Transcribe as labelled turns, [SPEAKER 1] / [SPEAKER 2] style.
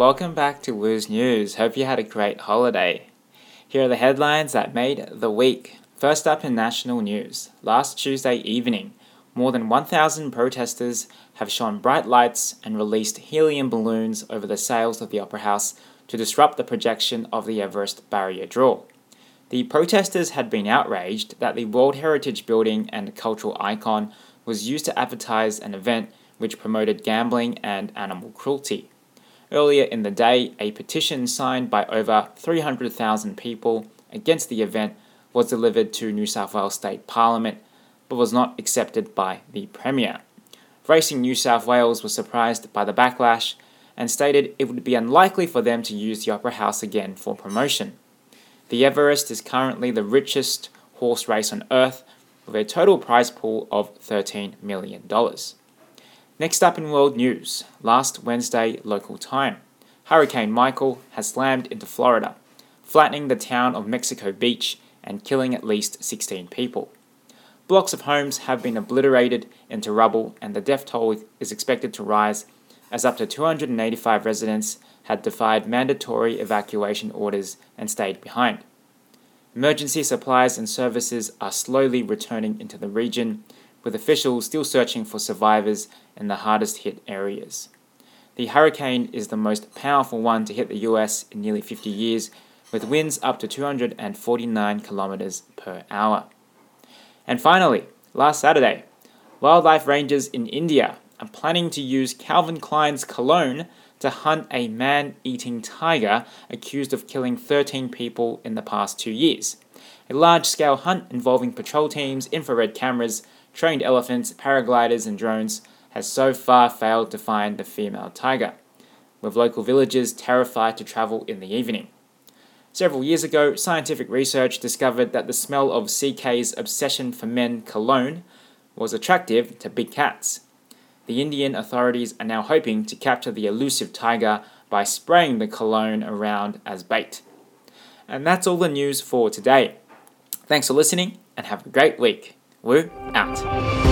[SPEAKER 1] welcome back to Woo's News. Hope you had a great holiday. Here are the headlines that made the week. First up in national news. Last Tuesday evening, more than 1,000 protesters have shone bright lights and released helium balloons over the sails of the Opera House to disrupt the projection of the Everest Barrier Draw. The protesters had been outraged that the World Heritage Building and cultural icon was used to advertise an event which promoted gambling and animal cruelty. Earlier in the day, a petition signed by over 300,000 people against the event was delivered to New South Wales State Parliament but was not accepted by the Premier. Racing New South Wales was surprised by the backlash and stated it would be unlikely for them to use the Opera House again for promotion. The Everest is currently the richest horse race on earth with a total prize pool of $13 million. Next up in world news, last Wednesday local time, Hurricane Michael has slammed into Florida, flattening the town of Mexico Beach and killing at least 16 people. Blocks of homes have been obliterated into rubble, and the death toll is expected to rise as up to 285 residents had defied mandatory evacuation orders and stayed behind. Emergency supplies and services are slowly returning into the region, with officials still searching for survivors in the hardest hit areas. The hurricane is the most powerful one to hit the US in nearly 50 years, with winds up to 249 kilometers per hour. And finally, last Saturday, wildlife rangers in India are planning to use Calvin Klein's cologne to hunt a man eating tiger accused of killing 13 people in the past two years. A large scale hunt involving patrol teams, infrared cameras, trained elephants, paragliders, and drones has so far failed to find the female tiger, with local villagers terrified to travel in the evening. Several years ago, scientific research discovered that the smell of CK's Obsession for Men cologne was attractive to big cats. The Indian authorities are now hoping to capture the elusive tiger by spraying the cologne around as bait. And that's all the news for today. Thanks for listening and have a great week. Woo out.